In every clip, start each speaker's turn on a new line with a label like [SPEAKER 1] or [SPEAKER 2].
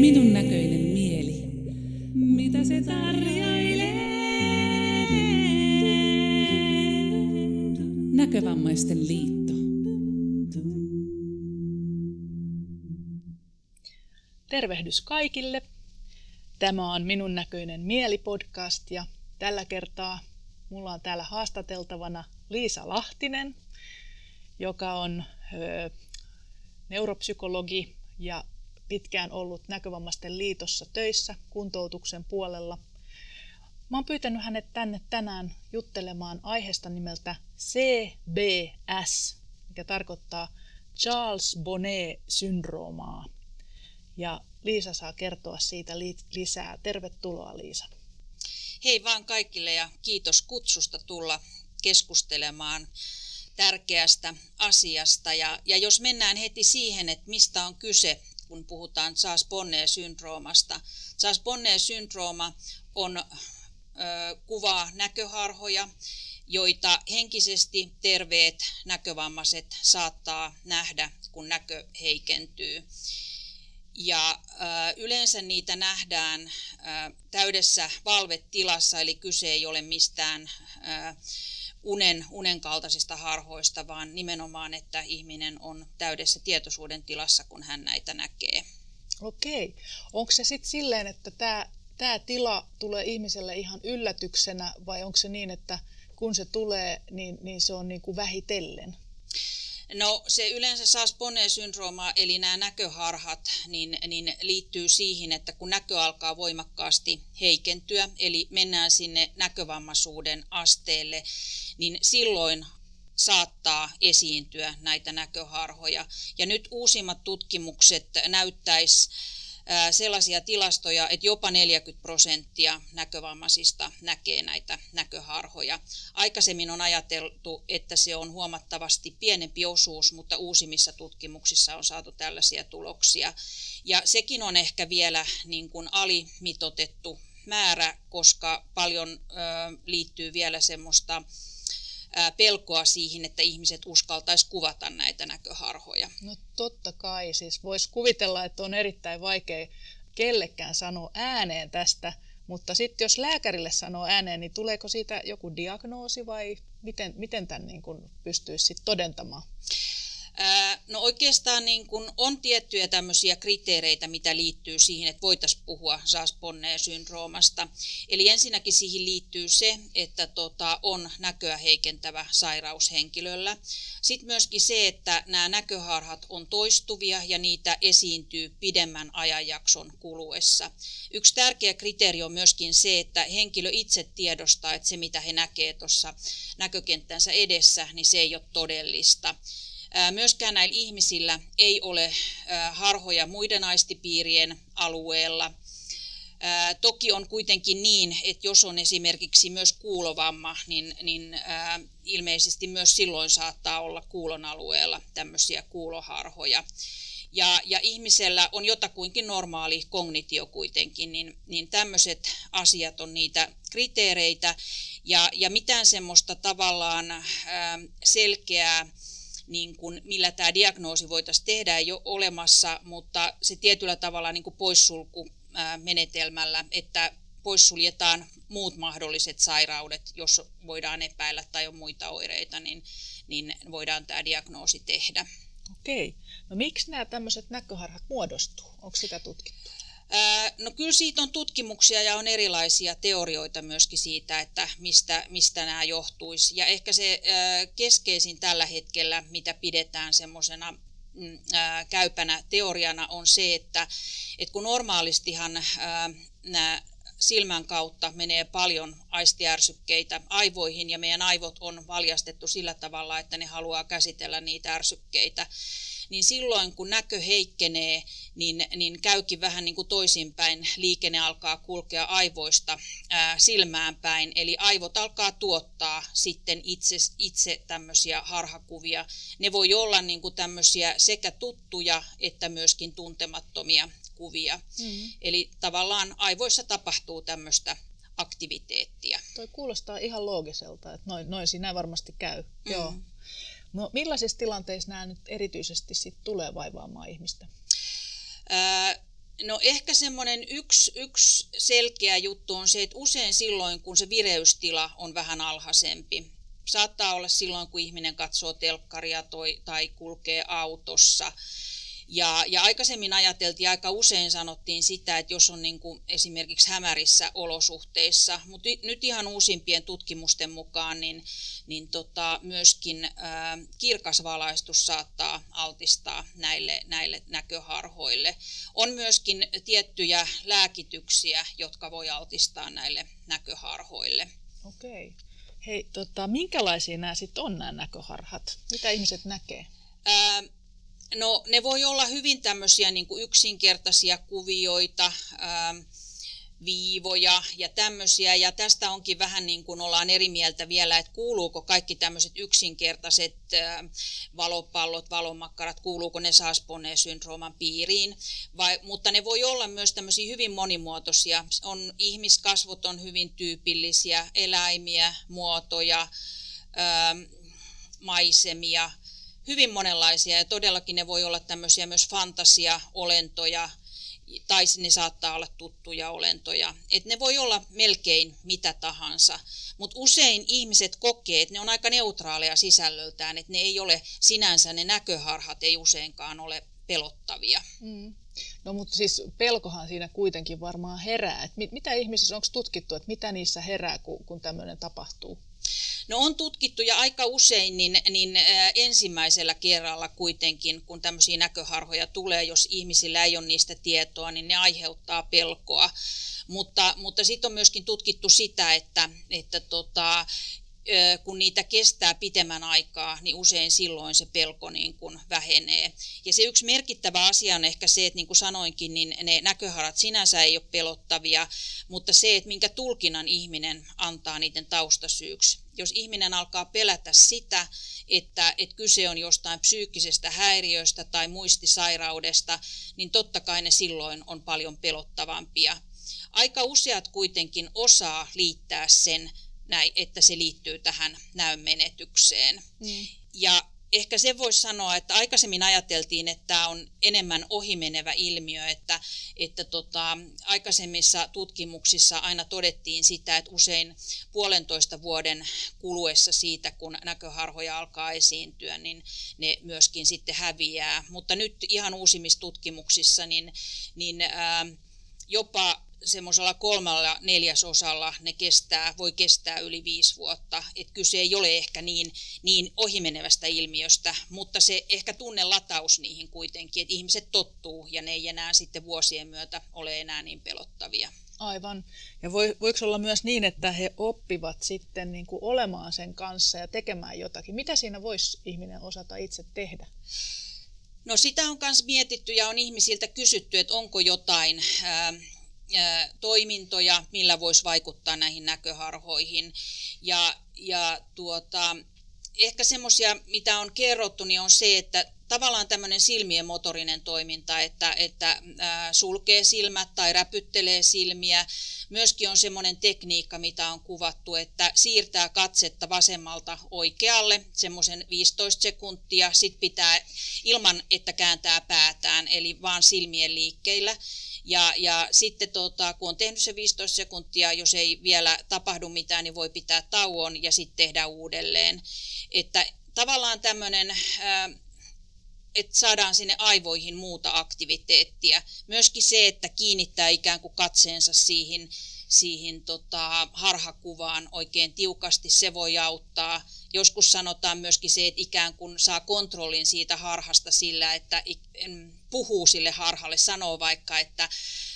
[SPEAKER 1] Minun näköinen mieli. Mitä se tarjoilee? Näkövammaisten liitto.
[SPEAKER 2] Tervehdys kaikille. Tämä on Minun näköinen mieli-podcast ja tällä kertaa mulla on täällä haastateltavana Liisa Lahtinen, joka on ö, neuropsykologi ja pitkään ollut Näkövammaisten liitossa töissä kuntoutuksen puolella. Mä oon pyytänyt hänet tänne tänään juttelemaan aiheesta nimeltä CBS, mikä tarkoittaa Charles Bonnet-syndroomaa. Ja Liisa saa kertoa siitä lisää. Tervetuloa Liisa.
[SPEAKER 3] Hei vaan kaikille ja kiitos kutsusta tulla keskustelemaan tärkeästä asiasta. Ja, ja jos mennään heti siihen, että mistä on kyse, kun puhutaan Charles Bonnet-syndroomasta. Charles Bonnet-syndrooma on ö, kuvaa näköharhoja, joita henkisesti terveet näkövammaiset saattaa nähdä, kun näkö heikentyy. Ja yleensä niitä nähdään täydessä valvetilassa, eli kyse ei ole mistään unen, unen kaltaisista harhoista, vaan nimenomaan, että ihminen on täydessä tietoisuuden tilassa, kun hän näitä näkee.
[SPEAKER 2] Okei. Onko se sitten silleen, että tämä tämä tila tulee ihmiselle ihan yllätyksenä vai onko se niin, että kun se tulee, niin, niin se on niin kuin vähitellen?
[SPEAKER 3] No se yleensä saas syndrooma eli nämä näköharhat, niin, niin liittyy siihen, että kun näkö alkaa voimakkaasti heikentyä, eli mennään sinne näkövammaisuuden asteelle, niin silloin saattaa esiintyä näitä näköharhoja. Ja nyt uusimmat tutkimukset näyttäisi sellaisia tilastoja, että jopa 40 prosenttia näkövammaisista näkee näitä näköharhoja. Aikaisemmin on ajateltu, että se on huomattavasti pienempi osuus, mutta uusimmissa tutkimuksissa on saatu tällaisia tuloksia. Ja sekin on ehkä vielä niin kuin alimitotettu määrä, koska paljon liittyy vielä semmoista pelkoa siihen, että ihmiset uskaltaisi kuvata näitä näköharhoja.
[SPEAKER 2] No totta kai, siis voisi kuvitella, että on erittäin vaikea kellekään sanoa ääneen tästä, mutta sitten jos lääkärille sanoo ääneen, niin tuleeko siitä joku diagnoosi vai miten, miten tämän niin pystyisi sitten todentamaan?
[SPEAKER 3] No oikeastaan niin kun on tiettyjä tämmöisiä kriteereitä, mitä liittyy siihen, että voitaisiin puhua Saas-Ponneen-syndroomasta. Eli ensinnäkin siihen liittyy se, että tota, on näköä heikentävä sairaus henkilöllä. Sitten myöskin se, että nämä näköharhat on toistuvia ja niitä esiintyy pidemmän ajanjakson kuluessa. Yksi tärkeä kriteeri on myöskin se, että henkilö itse tiedostaa, että se mitä he näkee tuossa näkökenttänsä edessä, niin se ei ole todellista. Myöskään näillä ihmisillä ei ole harhoja muiden aistipiirien alueella. Toki on kuitenkin niin, että jos on esimerkiksi myös kuulovamma, niin, niin ilmeisesti myös silloin saattaa olla kuulon alueella tämmöisiä kuuloharhoja. Ja, ja ihmisellä on jotakuinkin normaali kognitio kuitenkin, niin, niin tämmöiset asiat on niitä kriteereitä. Ja, ja mitään semmoista tavallaan ää, selkeää niin kuin, millä tämä diagnoosi voitaisiin tehdä, ei ole olemassa, mutta se tietyllä tavalla niin kuin poissulkumenetelmällä, että poissuljetaan muut mahdolliset sairaudet, jos voidaan epäillä tai on muita oireita, niin, niin voidaan tämä diagnoosi tehdä.
[SPEAKER 2] Okei. No miksi nämä tämmöiset näköharhat muodostuu? Onko sitä tutkittu?
[SPEAKER 3] No kyllä siitä on tutkimuksia ja on erilaisia teorioita myöskin siitä, että mistä, mistä nämä johtuisi. Ja ehkä se keskeisin tällä hetkellä, mitä pidetään semmoisena mm, käypänä teoriana on se, että, että kun normaalistihan nämä silmän kautta menee paljon aistiärsykkeitä aivoihin ja meidän aivot on valjastettu sillä tavalla, että ne haluaa käsitellä niitä ärsykkeitä, niin silloin kun näkö heikkenee, niin, niin käykin vähän niin kuin toisinpäin. Liikenne alkaa kulkea aivoista ää, silmään päin, eli aivot alkaa tuottaa sitten itse, itse tämmöisiä harhakuvia. Ne voi olla niin kuin tämmöisiä sekä tuttuja että myöskin tuntemattomia kuvia. Mm-hmm. Eli tavallaan aivoissa tapahtuu tämmöistä aktiviteettia.
[SPEAKER 2] Toi kuulostaa ihan loogiselta, että noin, noin siinä varmasti käy. Mm-hmm. Joo. No, millaisissa tilanteissa nämä nyt erityisesti sit tulee vaivaamaan ihmistä?
[SPEAKER 3] No ehkä semmoinen yksi, yksi selkeä juttu on se, että usein silloin, kun se vireystila on vähän alhaisempi, saattaa olla silloin, kun ihminen katsoo telkkaria toi, tai kulkee autossa, ja, ja aikaisemmin ajateltiin, aika usein sanottiin sitä, että jos on niin kuin esimerkiksi hämärissä olosuhteissa, mutta nyt ihan uusimpien tutkimusten mukaan niin, niin tota, myöskin ää, kirkas valaistus saattaa altistaa näille, näille näköharhoille. On myöskin tiettyjä lääkityksiä, jotka voi altistaa näille näköharhoille.
[SPEAKER 2] Okei. Hei, tota, minkälaisia nämä sitten on nämä näköharhat? Mitä ihmiset näkee?
[SPEAKER 3] Ää, No ne voi olla hyvin tämmöisiä niin kuin yksinkertaisia kuvioita, ää, viivoja ja tämmöisiä. Ja tästä onkin vähän niin kuin ollaan eri mieltä vielä, että kuuluuko kaikki tämmöiset yksinkertaiset valopallot, valomakkarat, kuuluuko ne Saasponeen-syndrooman piiriin. Vai, mutta ne voi olla myös tämmöisiä hyvin monimuotoisia. On, ihmiskasvot on hyvin tyypillisiä, eläimiä, muotoja, ää, maisemia – hyvin monenlaisia ja todellakin ne voi olla tämmöisiä myös fantasia-olentoja tai ne saattaa olla tuttuja olentoja. Et ne voi olla melkein mitä tahansa, mutta usein ihmiset kokee, että ne on aika neutraaleja sisällöltään, että ne ei ole sinänsä, ne näköharhat ei useinkaan ole pelottavia. Mm.
[SPEAKER 2] No mutta siis pelkohan siinä kuitenkin varmaan herää. Et mit, mitä ihmisissä, onko tutkittu, että mitä niissä herää, kun, kun tämmöinen tapahtuu?
[SPEAKER 3] No on tutkittu ja aika usein niin, niin ensimmäisellä kerralla kuitenkin, kun tämmöisiä näköharhoja tulee, jos ihmisillä ei ole niistä tietoa, niin ne aiheuttaa pelkoa. Mutta, mutta sitten on myöskin tutkittu sitä, että, että tota, kun niitä kestää pitemmän aikaa, niin usein silloin se pelko niin kuin vähenee. Ja se yksi merkittävä asia on ehkä se, että niin kuin sanoinkin, niin ne näköharat sinänsä ei ole pelottavia, mutta se, että minkä tulkinnan ihminen antaa niiden taustasyyksi. Jos ihminen alkaa pelätä sitä, että, että kyse on jostain psyykkisestä häiriöstä tai muistisairaudesta, niin totta kai ne silloin on paljon pelottavampia. Aika useat kuitenkin osaa liittää sen näin, että se liittyy tähän näönmenetykseen. Mm. Ja ehkä se voisi sanoa, että aikaisemmin ajateltiin, että tämä on enemmän ohimenevä ilmiö, että, että tota, aikaisemmissa tutkimuksissa aina todettiin sitä, että usein puolentoista vuoden kuluessa siitä, kun näköharhoja alkaa esiintyä, niin ne myöskin sitten häviää. Mutta nyt ihan uusimmissa tutkimuksissa niin, niin ää, jopa semmoisella kolmalla neljäsosalla ne kestää, voi kestää yli viisi vuotta. Et kyse ei ole ehkä niin, niin ohimenevästä ilmiöstä, mutta se ehkä tunnelataus niihin kuitenkin, että ihmiset tottuu ja ne ei enää sitten vuosien myötä ole enää niin pelottavia.
[SPEAKER 2] Aivan. Ja voi, voiko olla myös niin, että he oppivat sitten niin kuin olemaan sen kanssa ja tekemään jotakin? Mitä siinä voisi ihminen osata itse tehdä?
[SPEAKER 3] No sitä on myös mietitty ja on ihmisiltä kysytty, että onko jotain... Ää, toimintoja, millä voisi vaikuttaa näihin näköharhoihin. Ja, ja tuota, ehkä semmoisia, mitä on kerrottu, niin on se, että tavallaan tämmöinen silmien motorinen toiminta, että, että sulkee silmät tai räpyttelee silmiä. Myöskin on semmoinen tekniikka, mitä on kuvattu, että siirtää katsetta vasemmalta oikealle semmoisen 15 sekuntia, sit pitää ilman, että kääntää päätään, eli vaan silmien liikkeillä. Ja, ja sitten tota, kun on tehnyt se 15 sekuntia, jos ei vielä tapahdu mitään, niin voi pitää tauon ja sitten tehdä uudelleen. Että tavallaan tämmöinen, että saadaan sinne aivoihin muuta aktiviteettia. Myöskin se, että kiinnittää ikään kuin katseensa siihen, siihen tota, harhakuvaan oikein tiukasti, se voi auttaa. Joskus sanotaan myöskin se, että ikään kuin saa kontrollin siitä harhasta sillä, että puhuu sille harhalle, sanoo vaikka, että,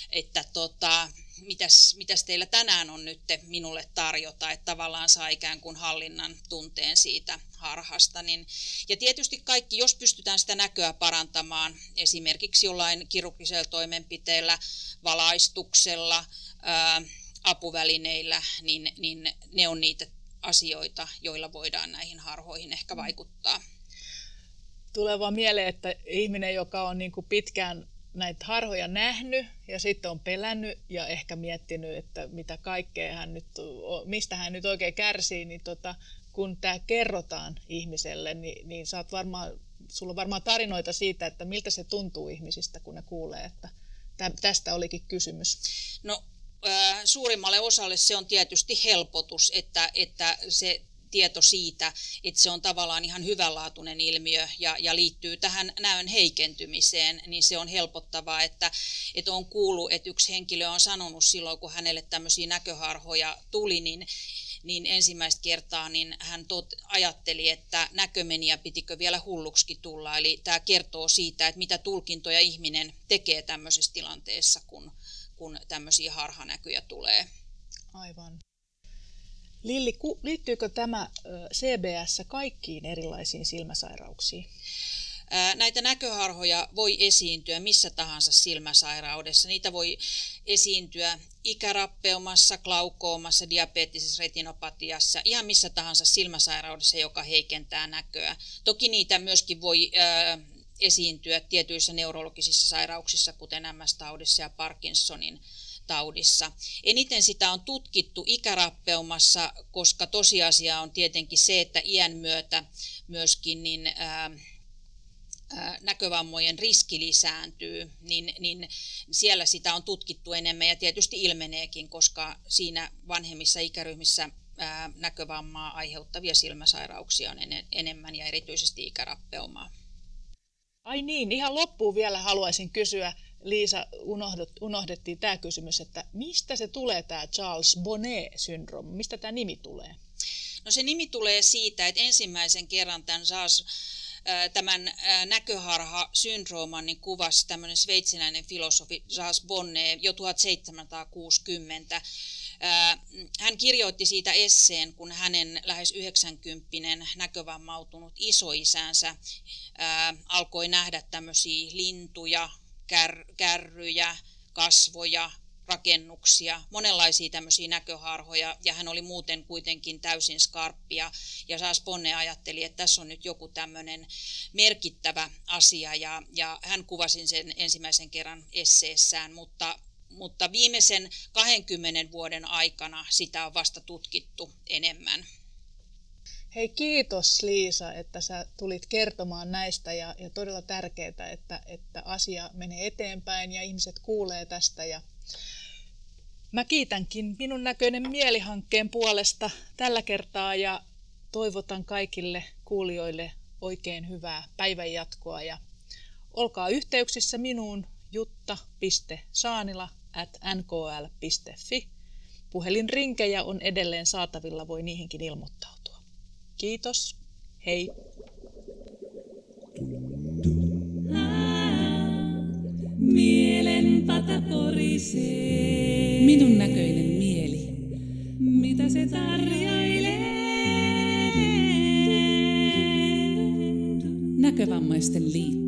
[SPEAKER 3] että tota, mitäs, mitäs teillä tänään on nyt minulle tarjota, että tavallaan saa ikään kuin hallinnan tunteen siitä harhasta. Niin, ja tietysti kaikki, jos pystytään sitä näköä parantamaan, esimerkiksi jollain kirurgisella toimenpiteellä, valaistuksella, ää, apuvälineillä, niin, niin ne on niitä asioita, joilla voidaan näihin harhoihin ehkä vaikuttaa
[SPEAKER 2] tulee vaan mieleen, että ihminen, joka on niin kuin pitkään näitä harhoja nähnyt ja sitten on pelännyt ja ehkä miettinyt, että mitä kaikkea hän nyt, mistä hän nyt oikein kärsii, niin tota, kun tämä kerrotaan ihmiselle, niin, niin saat varmaan, sulla on varmaan tarinoita siitä, että miltä se tuntuu ihmisistä, kun ne kuulee, että tästä olikin kysymys.
[SPEAKER 3] No suurimmalle osalle se on tietysti helpotus, että, että se tieto siitä, että se on tavallaan ihan hyvänlaatuinen ilmiö ja, ja liittyy tähän näön heikentymiseen, niin se on helpottavaa, että, että on kuullut, että yksi henkilö on sanonut silloin, kun hänelle tämmöisiä näköharhoja tuli, niin niin ensimmäistä kertaa niin hän tot, ajatteli, että näkömeniä pitikö vielä hulluksi tulla. Eli tämä kertoo siitä, että mitä tulkintoja ihminen tekee tämmöisessä tilanteessa, kun, kun tämmöisiä harhanäkyjä tulee.
[SPEAKER 2] Aivan. Lilli, liittyykö tämä CBS kaikkiin erilaisiin silmäsairauksiin?
[SPEAKER 3] Näitä näköharhoja voi esiintyä missä tahansa silmäsairaudessa. Niitä voi esiintyä ikärappeumassa, glaukoomassa, diabeettisessa retinopatiassa, ihan missä tahansa silmäsairaudessa, joka heikentää näköä. Toki niitä myöskin voi esiintyä tietyissä neurologisissa sairauksissa, kuten MS-taudissa ja Parkinsonin taudissa. Eniten sitä on tutkittu ikärappeumassa, koska tosiasia on tietenkin se, että iän myötä myöskin niin, ää, näkövammojen riski lisääntyy, niin, niin siellä sitä on tutkittu enemmän ja tietysti ilmeneekin, koska siinä vanhemmissa ikäryhmissä ää, näkövammaa aiheuttavia silmäsairauksia on en, enemmän ja erityisesti ikärappeumaa.
[SPEAKER 2] Ai niin, ihan loppuun vielä haluaisin kysyä, Liisa, unohdettiin tämä kysymys, että mistä se tulee tämä Charles Bonnet-syndrooma, mistä tämä nimi tulee?
[SPEAKER 3] No se nimi tulee siitä, että ensimmäisen kerran tämän Charles tämän näköharha-syndrooman niin kuvasi tämmöinen sveitsiläinen filosofi Charles Bonnet jo 1760. Hän kirjoitti siitä esseen, kun hänen lähes 90 näkövammautunut isoisänsä alkoi nähdä tämmöisiä lintuja, kär, kärryjä, kasvoja, rakennuksia, monenlaisia tämmöisiä näköharhoja, ja hän oli muuten kuitenkin täysin skarppia, ja Saas Ponne ajatteli, että tässä on nyt joku tämmöinen merkittävä asia, ja, ja hän kuvasi sen ensimmäisen kerran esseessään, mutta mutta viimeisen 20 vuoden aikana sitä on vasta tutkittu enemmän.
[SPEAKER 2] Hei kiitos Liisa, että sä tulit kertomaan näistä ja, ja todella tärkeää, että, että asia menee eteenpäin ja ihmiset kuulee tästä ja Mä kiitänkin minun näköinen mielihankkeen puolesta tällä kertaa ja toivotan kaikille kuulijoille oikein hyvää päivänjatkoa ja olkaa yhteyksissä minuun jutta.saanila at nkl.fi. Puhelinrinkejä on edelleen saatavilla, voi niihinkin ilmoittautua. Kiitos, hei!
[SPEAKER 1] Mielen pata porisee. Minun näköinen mieli. Mitä se tarjoilee? Näkövammaisten liitto.